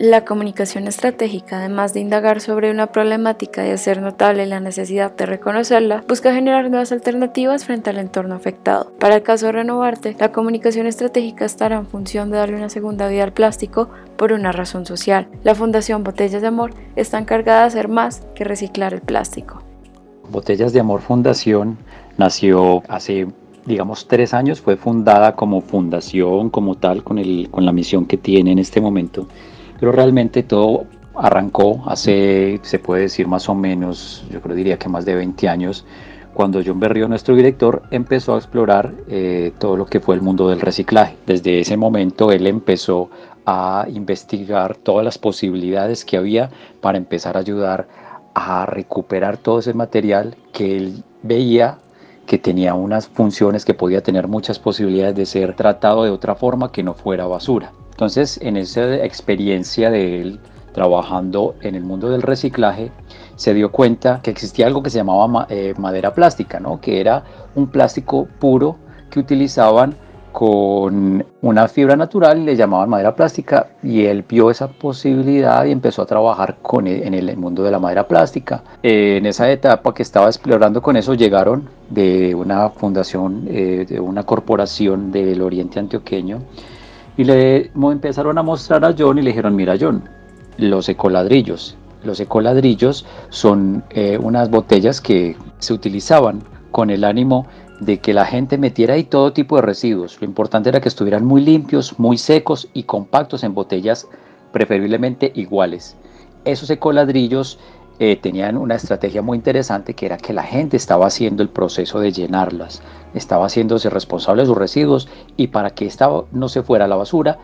La comunicación estratégica, además de indagar sobre una problemática y hacer notable la necesidad de reconocerla, busca generar nuevas alternativas frente al entorno afectado. Para el caso de Renovarte, la comunicación estratégica estará en función de darle una segunda vida al plástico por una razón social. La Fundación Botellas de Amor está encargada de hacer más que reciclar el plástico. Botellas de Amor Fundación nació hace digamos tres años, fue fundada como fundación, como tal, con, el, con la misión que tiene en este momento pero realmente todo arrancó hace, se puede decir más o menos, yo creo diría que más de 20 años, cuando John Berrío, nuestro director, empezó a explorar eh, todo lo que fue el mundo del reciclaje. Desde ese momento él empezó a investigar todas las posibilidades que había para empezar a ayudar a recuperar todo ese material que él veía que tenía unas funciones que podía tener muchas posibilidades de ser tratado de otra forma que no fuera basura. Entonces, en esa experiencia de él trabajando en el mundo del reciclaje, se dio cuenta que existía algo que se llamaba eh, madera plástica, ¿no? que era un plástico puro que utilizaban con una fibra natural le llamaban madera plástica y él vio esa posibilidad y empezó a trabajar con e, en el mundo de la madera plástica. en esa etapa que estaba explorando con eso llegaron de una fundación, eh, de una corporación del oriente antioqueño y le empezaron a mostrar a John y le dijeron, mira John, los ecoladrillos. Los ecoladrillos son eh, unas botellas que se utilizaban con el ánimo de que la gente metiera ahí todo tipo de residuos. Lo importante era que estuvieran muy limpios, muy secos y compactos en botellas preferiblemente iguales. Esos ecoladrillos eh, tenían una estrategia muy interesante que era que la gente estaba haciendo el proceso de llenarlas, estaba haciéndose responsable de sus residuos y para que esta no se fuera a la basura,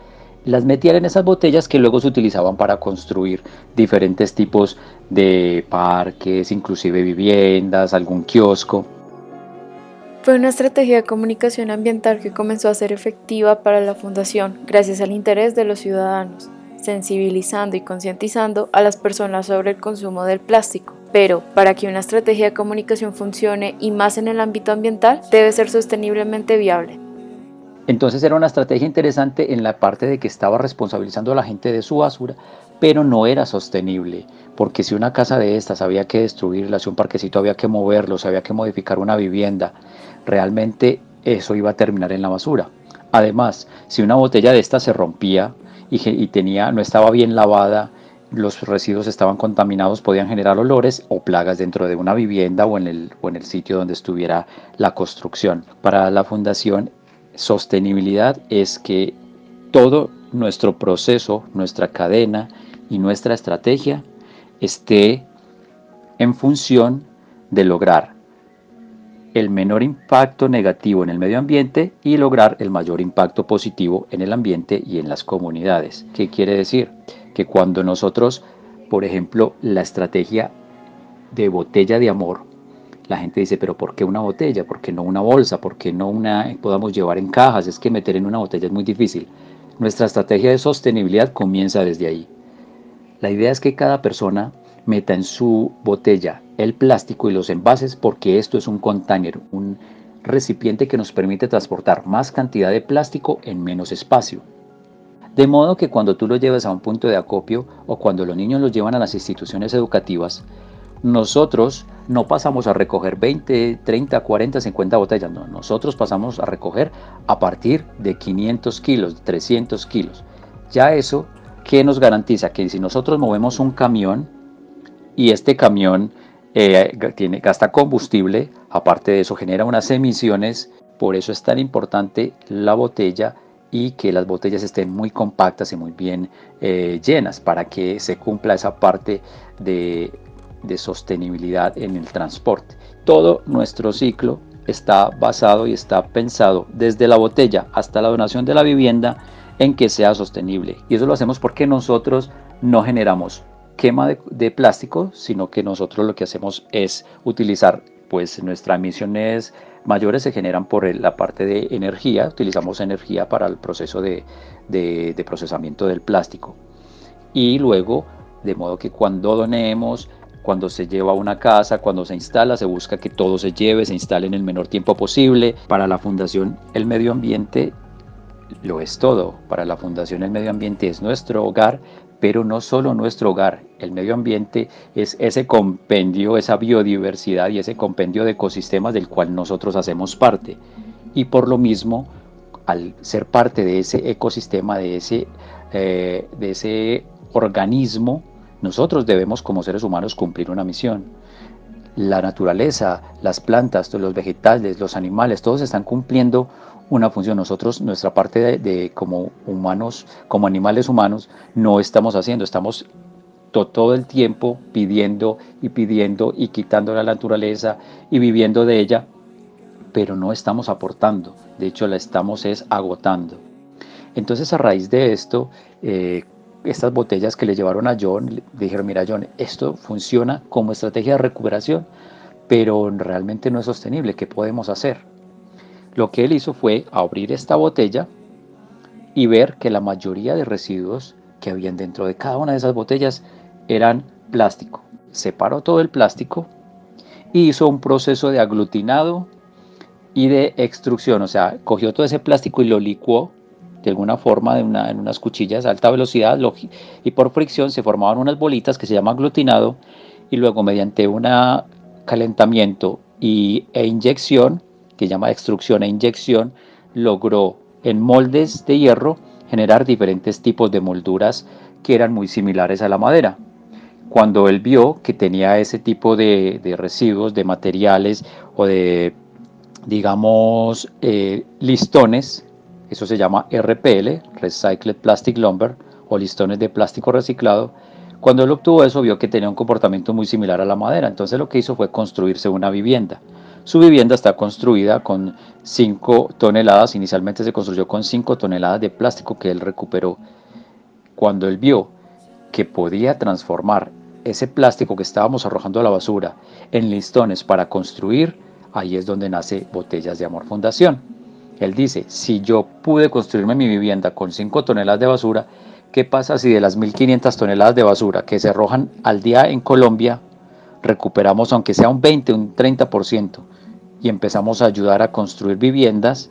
las metían en esas botellas que luego se utilizaban para construir diferentes tipos de parques, inclusive viviendas, algún kiosco. Fue una estrategia de comunicación ambiental que comenzó a ser efectiva para la Fundación gracias al interés de los ciudadanos sensibilizando y concientizando a las personas sobre el consumo del plástico. Pero para que una estrategia de comunicación funcione y más en el ámbito ambiental, debe ser sosteniblemente viable. Entonces era una estrategia interesante en la parte de que estaba responsabilizando a la gente de su basura, pero no era sostenible, porque si una casa de estas había que destruirla, si un parquecito había que moverlo, si había que modificar una vivienda, realmente eso iba a terminar en la basura. Además, si una botella de estas se rompía, y, tenía, no estaba bien lavada, los residuos estaban contaminados, podían generar olores o plagas dentro de una vivienda o en el, o en el sitio donde estuviera la construcción. Para la fundación, sostenibilidad es que todo nuestro proceso, nuestra cadena y nuestra estrategia esté en función de lograr el menor impacto negativo en el medio ambiente y lograr el mayor impacto positivo en el ambiente y en las comunidades. ¿Qué quiere decir? Que cuando nosotros, por ejemplo, la estrategia de botella de amor, la gente dice, pero ¿por qué una botella? ¿Por qué no una bolsa? ¿Por qué no una podamos llevar en cajas? Es que meter en una botella es muy difícil. Nuestra estrategia de sostenibilidad comienza desde ahí. La idea es que cada persona meta en su botella el plástico y los envases porque esto es un container, un recipiente que nos permite transportar más cantidad de plástico en menos espacio. De modo que cuando tú lo llevas a un punto de acopio o cuando los niños los llevan a las instituciones educativas, nosotros no pasamos a recoger 20, 30, 40, 50 botellas, no, nosotros pasamos a recoger a partir de 500 kilos, 300 kilos. Ya eso, ¿qué nos garantiza? Que si nosotros movemos un camión y este camión eh, tiene, gasta combustible, aparte de eso genera unas emisiones, por eso es tan importante la botella y que las botellas estén muy compactas y muy bien eh, llenas para que se cumpla esa parte de, de sostenibilidad en el transporte. Todo nuestro ciclo está basado y está pensado desde la botella hasta la donación de la vivienda en que sea sostenible. Y eso lo hacemos porque nosotros no generamos quema de, plástico, sino que nosotros lo que hacemos es utilizar, pues nuestras emisiones mayores se generan por la parte de energía, utilizamos energía para el proceso de, de procesamiento del plástico. Y luego, de modo que cuando donemos, cuando se lleva a una casa, cuando se instala, se busca que todo se lleve, se instale en el menor tiempo posible. Para la Fundación El Medio Ambiente lo es todo. Para la Fundación El Medio Ambiente es nuestro hogar, pero no solo nuestro hogar, el medio ambiente es ese compendio, esa biodiversidad y ese compendio de ecosistemas del cual nosotros hacemos parte. Y por lo mismo, al ser parte de ese ecosistema, de ese, eh, de ese organismo, nosotros debemos como seres humanos cumplir una misión. La naturaleza, las plantas, los vegetales, los animales, todos están cumpliendo una función. Nosotros, nuestra parte de, como humanos, como animales humanos, no estamos haciendo, estamos todo el tiempo pidiendo y pidiendo y quitando la naturaleza y viviendo de ella, pero no estamos aportando, de hecho la estamos es agotando. Entonces a raíz de esto, eh, estas botellas que le llevaron a John, dijeron, mira John, esto funciona como estrategia de recuperación, pero realmente no es sostenible, ¿qué podemos hacer? Lo que él hizo fue abrir esta botella y ver que la mayoría de residuos que habían dentro de cada una de esas botellas eran plástico. Separó todo el plástico y hizo un proceso de aglutinado y de extrusión, o sea, cogió todo ese plástico y lo licuó de alguna forma en unas cuchillas a alta velocidad y por fricción se formaban unas bolitas que se llama aglutinado y luego mediante un calentamiento y, e inyección, que llama extrusión e inyección, logró en moldes de hierro generar diferentes tipos de molduras que eran muy similares a la madera. Cuando él vio que tenía ese tipo de, residuos, de materiales o de, digamos, eh, listones, eso se llama RPL, Recycled Plastic Lumber, o listones de plástico reciclado. Cuando él obtuvo eso, vio que tenía un comportamiento muy similar a la madera. Entonces lo que hizo fue construirse una vivienda. Su vivienda está construida con 5 toneladas, inicialmente se construyó con 5 toneladas de plástico que él recuperó. Cuando él vio que podía transformar ese plástico que estábamos arrojando a la basura en listones para construir, ahí es donde nace Botellas de Amor Fundación. Él dice, si yo pude construirme mi vivienda con 5 toneladas de basura, ¿qué pasa si de las 1.500 toneladas de basura que se arrojan al día en Colombia, recuperamos aunque sea un 20, un 30% y empezamos a ayudar a construir viviendas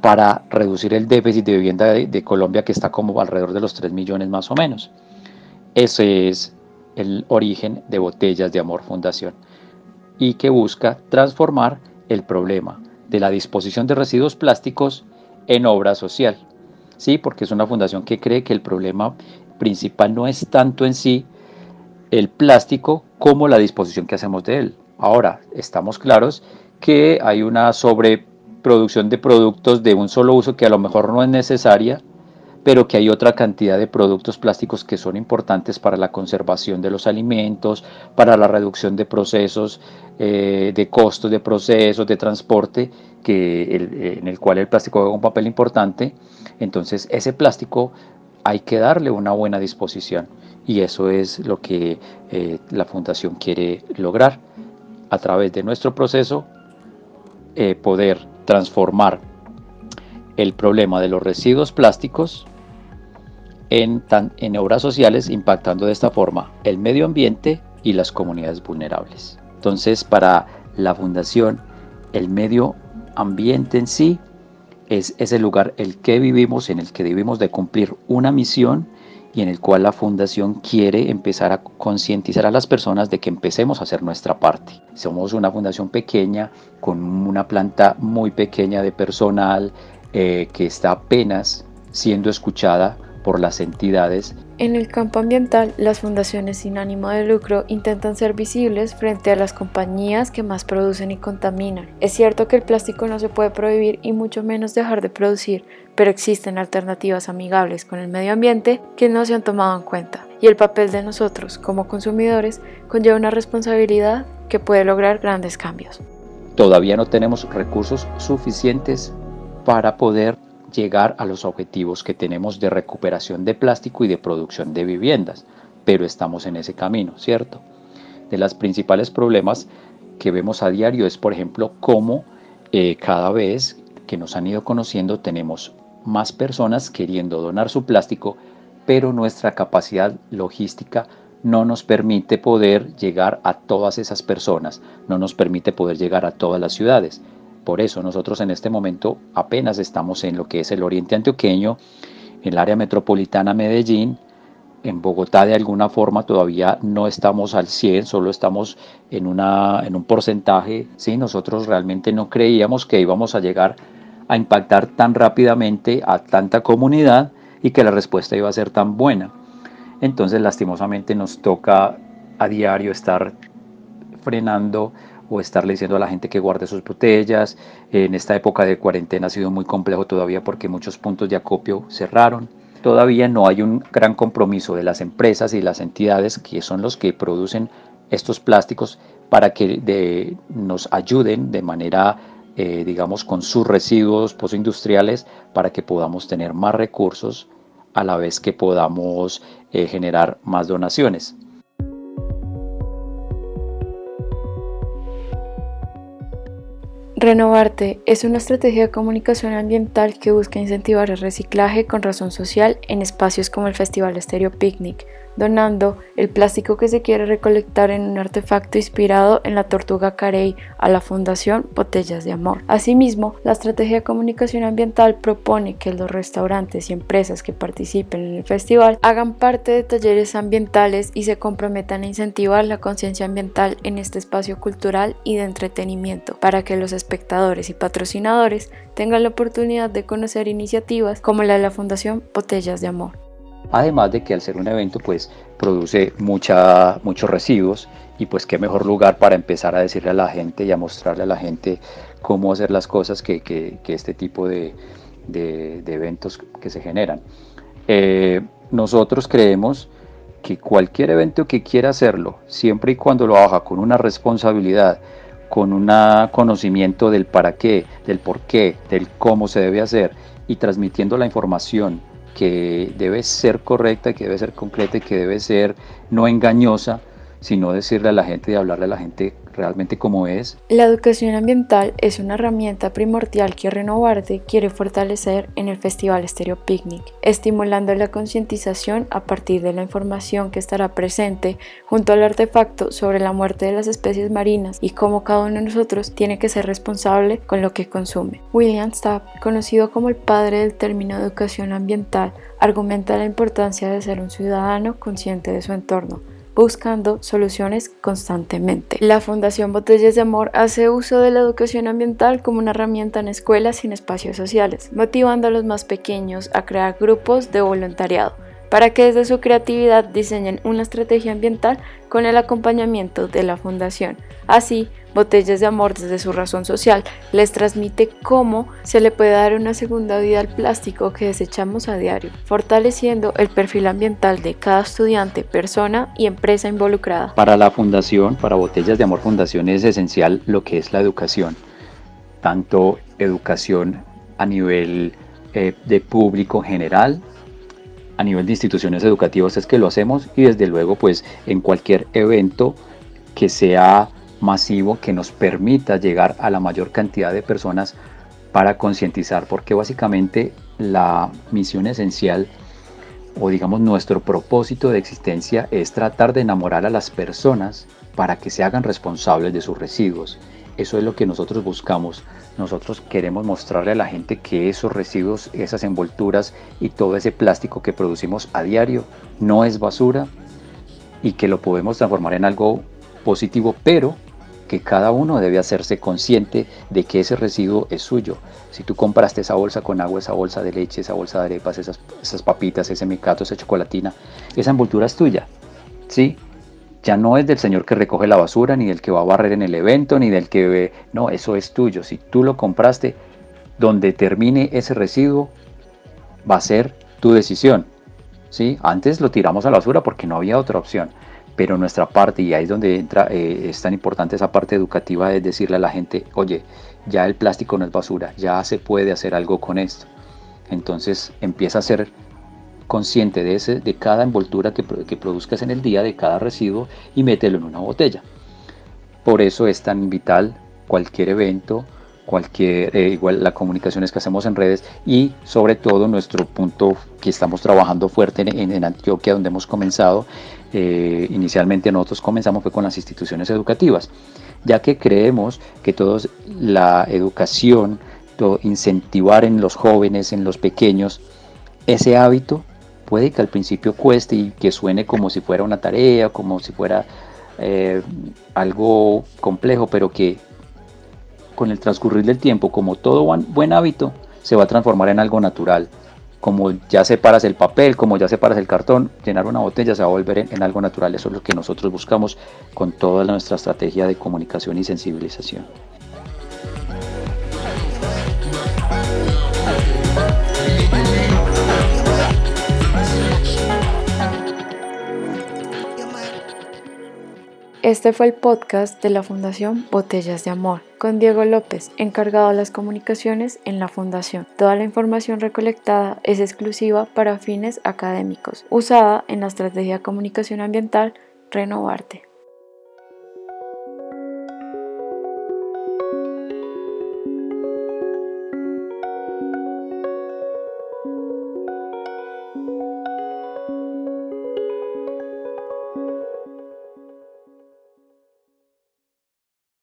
para reducir el déficit de vivienda de, Colombia que está como alrededor de los 3 millones más o menos? Ese es el origen de Botellas de Amor Fundación y que busca transformar el problema de la disposición de residuos plásticos en obra social. Sí, porque es una fundación que cree que el problema principal no es tanto en sí el plástico como la disposición que hacemos de él. Ahora, estamos claros que hay una sobreproducción de productos de un solo uso que a lo mejor no es necesaria pero que hay otra cantidad de productos plásticos que son importantes para la conservación de los alimentos, para la reducción de procesos, eh, de costos de procesos, de transporte, que en el cual el plástico juega un papel importante. Entonces ese plástico hay que darle una buena disposición y eso es lo que eh, la fundación quiere lograr a través de nuestro proceso eh, poder transformar el problema de los residuos plásticos en, en obras sociales, impactando de esta forma el medio ambiente y las comunidades vulnerables. Entonces, para la fundación, el medio ambiente en sí es ese lugar el que vivimos, en el que debemos de cumplir una misión y en el cual la fundación quiere empezar a concientizar a las personas de que empecemos a hacer nuestra parte. Somos una fundación pequeña, con una planta muy pequeña de personal, eh, que está apenas siendo escuchada por las entidades. En el campo ambiental, las fundaciones sin ánimo de lucro intentan ser visibles frente a las compañías que más producen y contaminan. Es cierto que el plástico no se puede prohibir y mucho menos dejar de producir, pero existen alternativas amigables con el medio ambiente que no se han tomado en cuenta. Y el papel de nosotros como consumidores conlleva una responsabilidad que puede lograr grandes cambios. Todavía no tenemos recursos suficientes para poder llegar a los objetivos que tenemos de recuperación de plástico y de producción de viviendas, pero estamos en ese camino, ¿cierto? De los principales problemas que vemos a diario es, por ejemplo, cómo eh, cada vez que nos han ido conociendo tenemos más personas queriendo donar su plástico, pero nuestra capacidad logística no nos permite poder llegar a todas esas personas, no nos permite poder llegar a todas las ciudades. Por eso nosotros en este momento apenas estamos en lo que es el oriente antioqueño, en el área metropolitana Medellín, En Bogotá de alguna forma todavía no estamos al 100, solo estamos en, una, en un porcentaje. ¿sí? Nosotros realmente no creíamos que íbamos a llegar a impactar tan rápidamente a tanta comunidad y que la respuesta iba a ser tan buena. Entonces lastimosamente nos toca a diario estar frenando o estarle diciendo a la gente que guarde sus botellas. En esta época de cuarentena ha sido muy complejo todavía porque muchos puntos de acopio cerraron. Todavía no hay un gran compromiso de las empresas y las entidades que son los que producen estos plásticos para que nos ayuden de manera eh, digamos, con sus residuos postindustriales para que podamos tener más recursos a la vez que podamos eh, generar más donaciones. Renovarte es una estrategia de comunicación ambiental que busca incentivar el reciclaje con razón social en espacios como el Festival Estéreo Picnic, donando el plástico que se quiere recolectar en un artefacto inspirado en la tortuga carey a la Fundación Botellas de Amor. Asimismo, la estrategia de comunicación ambiental propone que los restaurantes y empresas que participen en el festival hagan parte de talleres ambientales y se comprometan a incentivar la conciencia ambiental en este espacio cultural y de entretenimiento para que los espectadores y patrocinadores tengan la oportunidad de conocer iniciativas como la de la Fundación Botellas de Amor. Además de que al ser un evento pues produce mucha, muchos residuos y pues qué mejor lugar para empezar a decirle a la gente y a mostrarle a la gente cómo hacer las cosas que, este tipo de, de, eventos que se generan. Eh, nosotros creemos que cualquier evento que quiera hacerlo, siempre y cuando lo haga con una responsabilidad, con un conocimiento del para qué, del por qué, del cómo se debe hacer y transmitiendo la información que debe ser correcta, que debe ser concreta y que debe ser no engañosa, sino decirle a la gente y hablarle a la gente realmente como es. La educación ambiental es una herramienta primordial que Renovarte quiere fortalecer en el Festival Estéreo Picnic, estimulando la concientización a partir de la información que estará presente junto al artefacto sobre la muerte de las especies marinas y cómo cada uno de nosotros tiene que ser responsable con lo que consume. William Stapp, conocido como el padre del término educación ambiental, argumenta la importancia de ser un ciudadano consciente de su entorno buscando soluciones constantemente. La Fundación Botellas de Amor hace uso de la educación ambiental como una herramienta en escuelas y en espacios sociales, motivando a los más pequeños a crear grupos de voluntariado para que desde su creatividad diseñen una estrategia ambiental con el acompañamiento de la Fundación. Así, Botellas de Amor desde su razón social les transmite cómo se le puede dar una segunda vida al plástico que desechamos a diario, fortaleciendo el perfil ambiental de cada estudiante, persona y empresa involucrada. Para la Fundación, para Botellas de Amor Fundación es esencial lo que es la educación, tanto educación a nivel eh, de público general, a nivel de instituciones educativas es que lo hacemos y desde luego pues en cualquier evento que sea masivo que nos permita llegar a la mayor cantidad de personas para concientizar porque básicamente la misión esencial o digamos nuestro propósito de existencia es tratar de enamorar a las personas para que se hagan responsables de sus residuos. Eso es lo que nosotros buscamos nosotros queremos mostrarle a la gente que esos residuos, esas envolturas y todo ese plástico que producimos a diario no es basura y que lo podemos transformar en algo positivo, pero que cada uno debe hacerse consciente de que ese residuo es suyo. Si tú compraste esa bolsa con agua, esa bolsa de leche, esa bolsa de arepas, esas, esas papitas, ese mecato, esa chocolatina, esa envoltura es tuya. ¿Sí? ya no es del señor que recoge la basura, ni del que va a barrer en el evento, ni del que ve, no, eso es tuyo. Si tú lo compraste, donde termine ese residuo, va a ser tu decisión. ¿sí? Antes lo tiramos a la basura porque no había otra opción, pero nuestra parte, y ahí es donde entra, eh, es tan importante esa parte educativa de decirle a la gente, oye, ya el plástico no es basura, ya se puede hacer algo con esto. Entonces empieza a ser consciente de, ese, de cada envoltura que, que produzcas en el día, de cada residuo y mételo en una botella. Por eso es tan vital cualquier evento, cualquier, eh, igual las comunicaciones que hacemos en redes y sobre todo nuestro punto que estamos trabajando fuerte en, Antioquia, donde hemos comenzado, eh, inicialmente nosotros comenzamos fue con las instituciones educativas, ya que creemos que todos la educación, incentivar en los jóvenes, en los pequeños, ese hábito puede que al principio cueste y que suene como si fuera una tarea, como si fuera eh, algo complejo, pero que con el transcurrir del tiempo, como todo buen hábito, se va a transformar en algo natural. Como ya separas el papel, como ya separas el cartón, llenar una botella se va a volver en algo natural. Eso es lo que nosotros buscamos con toda nuestra estrategia de comunicación y sensibilización. Este fue el podcast de la Fundación Botellas de Amor con Diego López, encargado de las comunicaciones en la Fundación. Toda la información recolectada es exclusiva para fines académicos, usada en la estrategia de comunicación ambiental Renovarte.